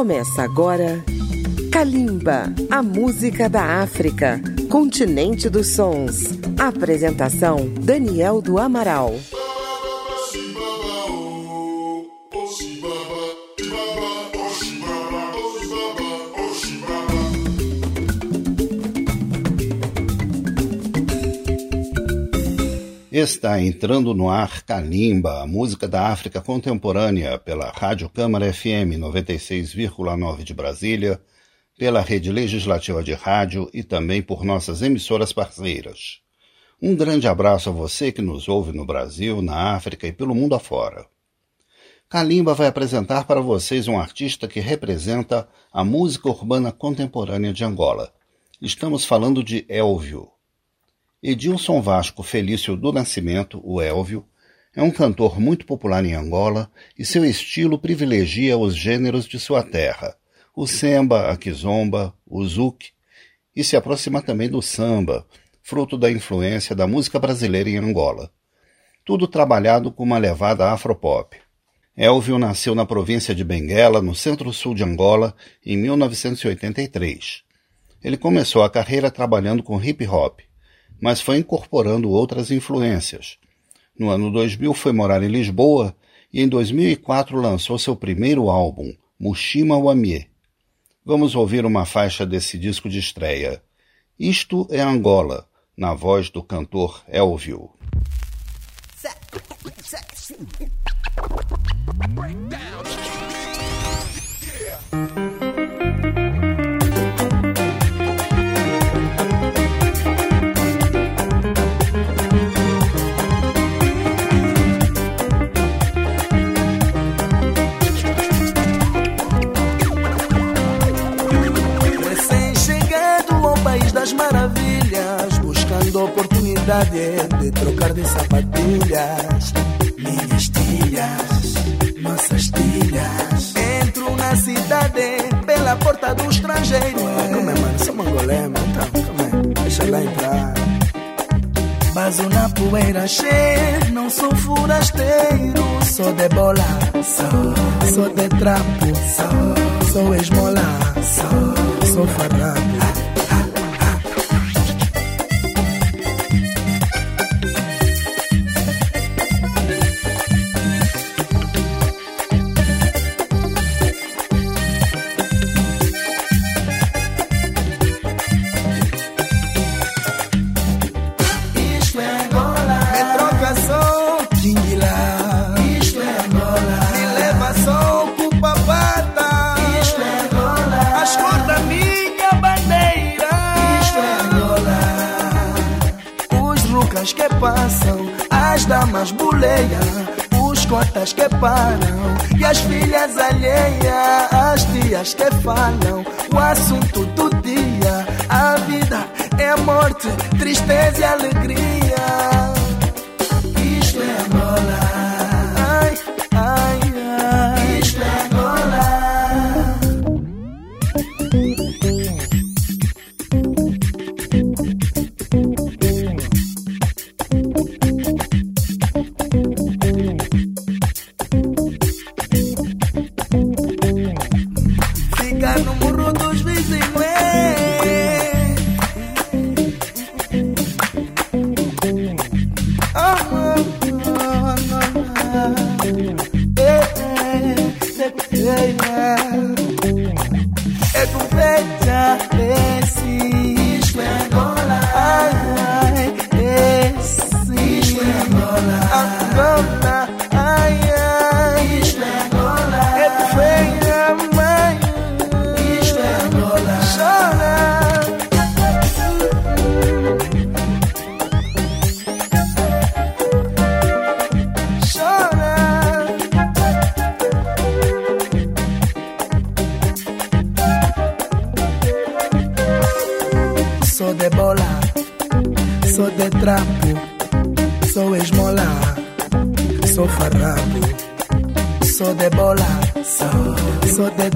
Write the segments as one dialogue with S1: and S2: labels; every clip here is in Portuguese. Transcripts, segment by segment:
S1: Começa agora Kalimba, a música da África, continente dos sons. Apresentação Daniel do Amaral.
S2: Está entrando no ar Kalimba, a música da África contemporânea, pela Rádio Câmara FM 96,9 de Brasília, pela Rede Legislativa de Rádio e também por nossas emissoras parceiras. Um grande abraço a você que nos ouve no Brasil, na África e pelo mundo afora. Kalimba vai apresentar para vocês um artista que representa a música urbana contemporânea de Angola. Estamos falando de Elvio. Edilson Vasco Felício do Nascimento, o Elvio, é um cantor muito popular em Angola e seu estilo privilegia os gêneros de sua terra, o semba, a kizomba, o zouk, e se aproxima também do samba, fruto da influência da música brasileira em Angola. Tudo trabalhado com uma levada afropop. Elvio nasceu na província de Benguela, no centro-sul de Angola, em 1983. Ele começou a carreira trabalhando com hip hop, mas foi incorporando outras influências. No ano 2000 foi morar em Lisboa e em 2004 lançou seu primeiro álbum, Mushima Wamie. Vamos ouvir uma faixa desse disco de estreia. Isto é Angola, na voz do cantor Elvio.
S3: de nossas tilhas. Entro na cidade pela porta do estrangeiro. Como é, mano? Sou mangolé, mano. Então, calma aí. Deixa lá entrar. Baso na poeira cheia, não sou forasteiro. Sou de bola, sou, sou de trapo, sou, sou esmola, sou, sou farrapo. Tristeza e alegria.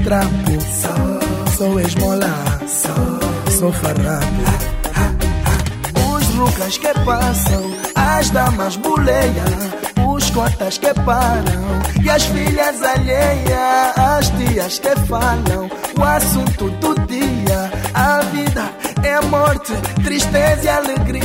S3: trapo, sou esmola, sou farrapo. Os rucas que passam, as damas buleiam os cotas que param e as filhas alheias, as tias que falam o assunto do dia. A vida é morte, tristeza e alegria.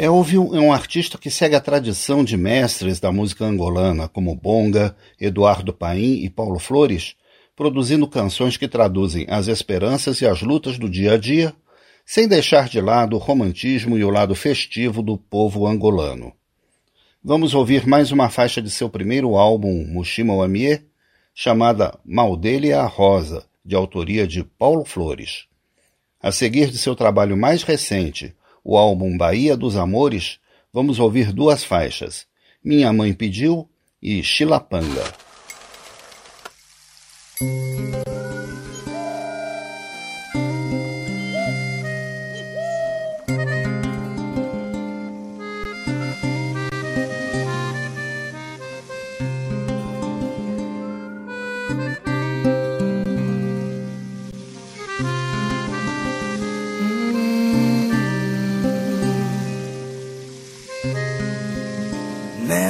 S2: Elvio é um artista que segue a tradição de mestres da música angolana, como Bonga, Eduardo Paim e Paulo Flores, produzindo canções que traduzem as esperanças e as lutas do dia a dia, sem deixar de lado o romantismo e o lado festivo do povo angolano. Vamos ouvir mais uma faixa de seu primeiro álbum, Mushima Wamie, chamada Mal dele é a Rosa, de autoria de Paulo Flores. A seguir de seu trabalho mais recente, o álbum Bahia dos Amores, vamos ouvir duas faixas: Minha Mãe Pediu e Chilapanga.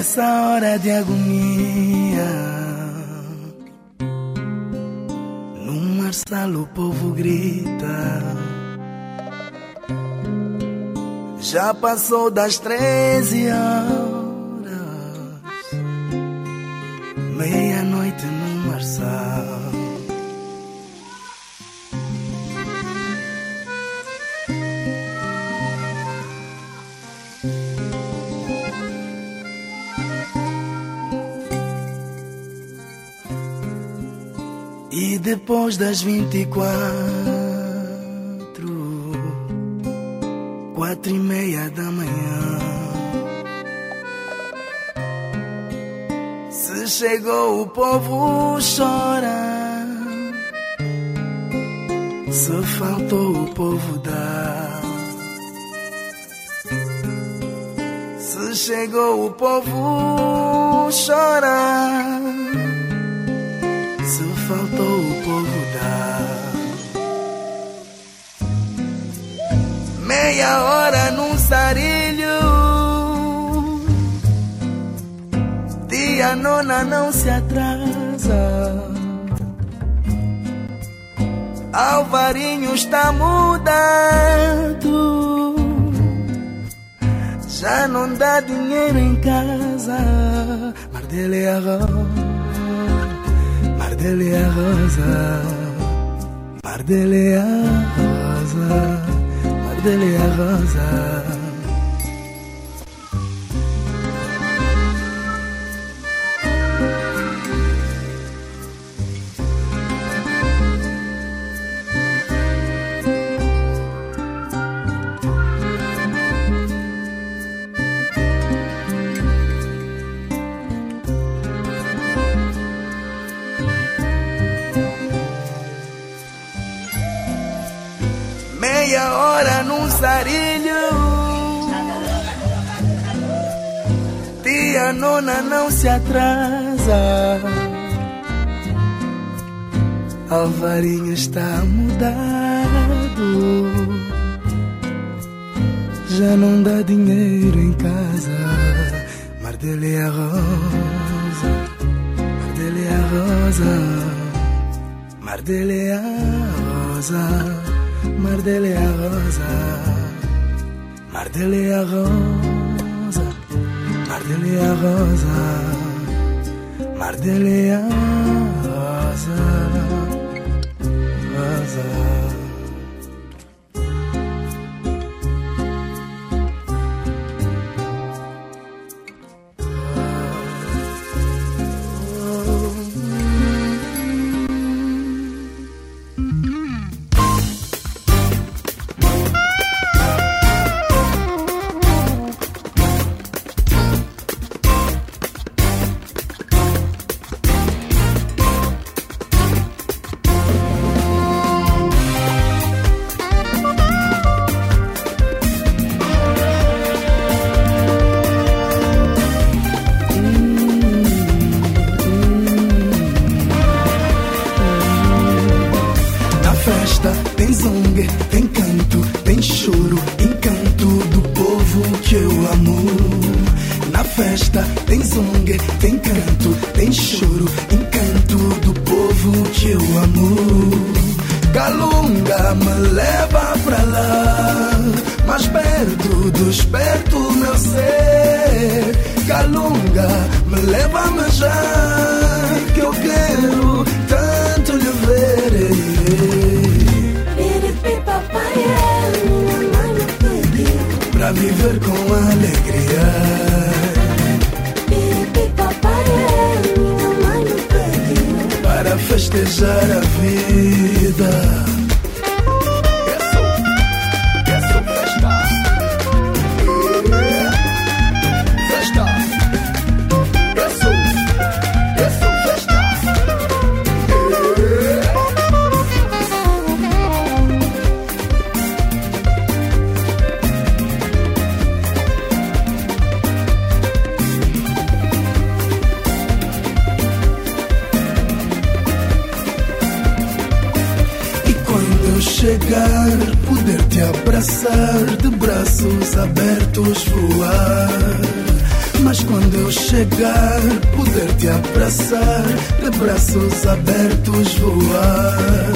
S3: Nessa hora de agonia. Num marçal o povo grita. Já passou das treze horas, meia-noite num marçal. Das vinte e quatro, quatro e meia da manhã. Se chegou o povo chora, se faltou o povo dá. Se chegou o povo chora faltou o povo dar. Meia hora num sarilho. Dia nona não se atrasa. Alvarinho está mudado. Já não dá dinheiro em casa. Mar dele é Pardele a rosa, pardele a rosa, pardele a rosa. nona não se atrasa. Alvarinho está mudado. Já não dá dinheiro em casa. Mar dele é rosa. Mar dele é rosa. Mar dele é rosa. Mar dele é rosa. Mar dele é rosa. tem canto, tem choro, encanto do povo que eu amo. Na festa tem zongue, tem canto, tem choro, encanto do povo que eu amo. Calunga me leva pra lá, mais perto, desperto meu ser. Calunga me leva-me já viver com alegria. Para festejar a vida. Abraçar, de braços abertos voar. Mas quando eu chegar, poder te abraçar, de braços abertos voar.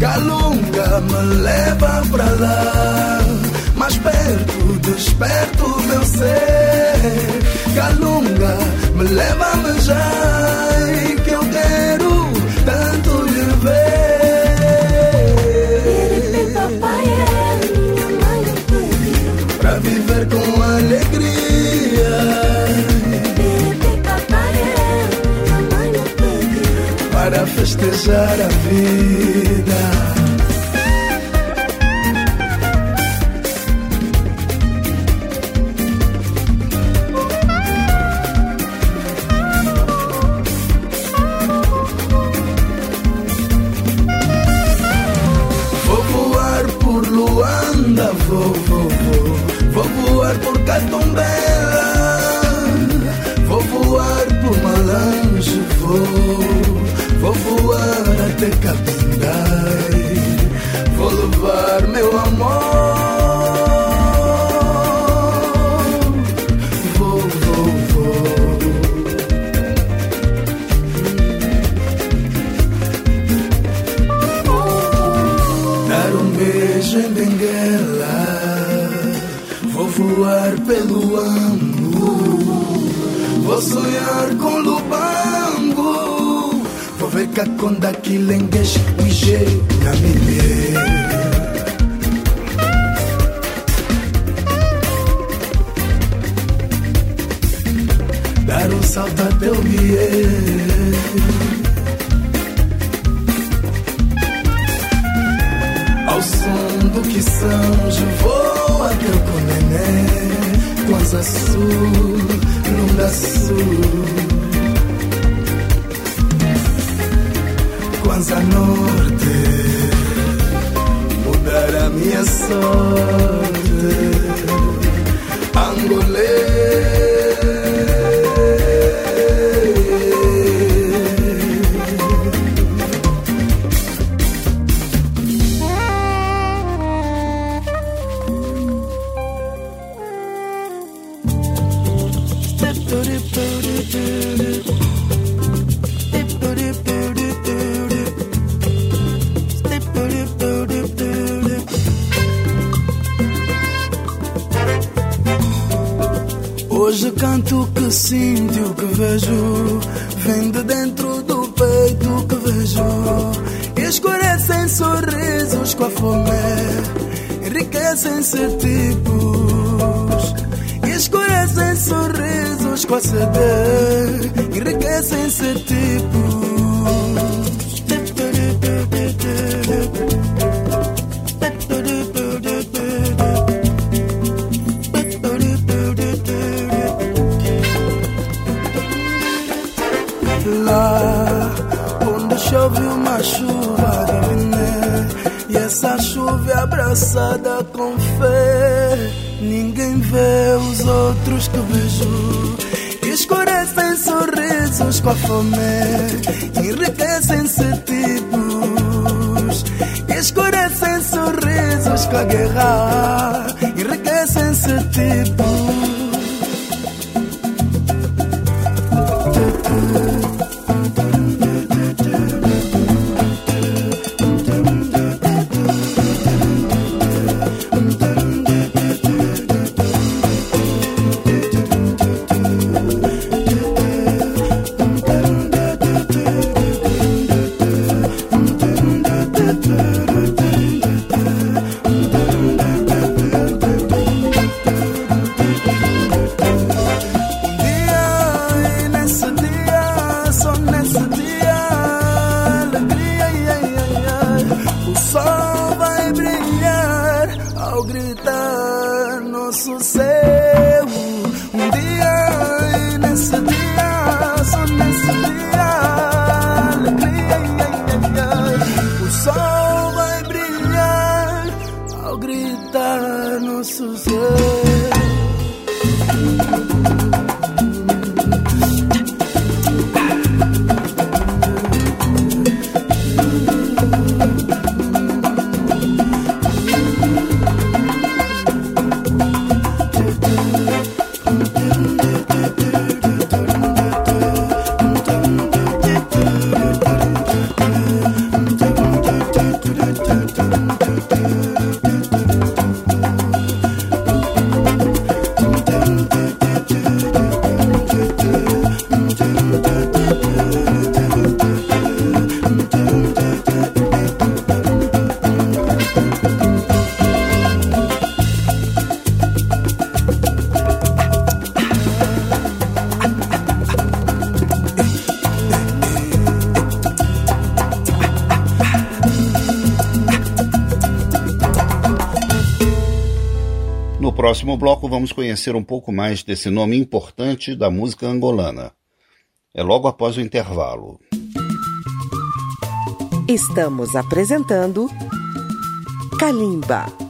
S3: Calunga me leva pra lá, mais perto, desperto meu ser. Calunga me leva-me já, vida. Vou voar por Luanda, vou voar. Festejar a vida. kakonda kilengeshi wije na mile dar um salto até o Ao som do que são, je vou até o Conené, Kwanza Sul, Lunda Sul. Vejo vem de dentro do peito que vejo. Escurecem sorrisos com a fome, enriquecem-se tipos. Escurecem sorrisos com a sede, enriquecem-se tipos. Abraçada com fé. Ninguém vê os outros que vejo. Escurecem sorrisos com a fome, enriquecem-se tipos. Escurecem sorrisos com a guerra, enriquecem-se tipos.
S2: Próximo bloco vamos conhecer um pouco mais desse nome importante da música angolana. É logo após o intervalo.
S1: Estamos apresentando Kalimba.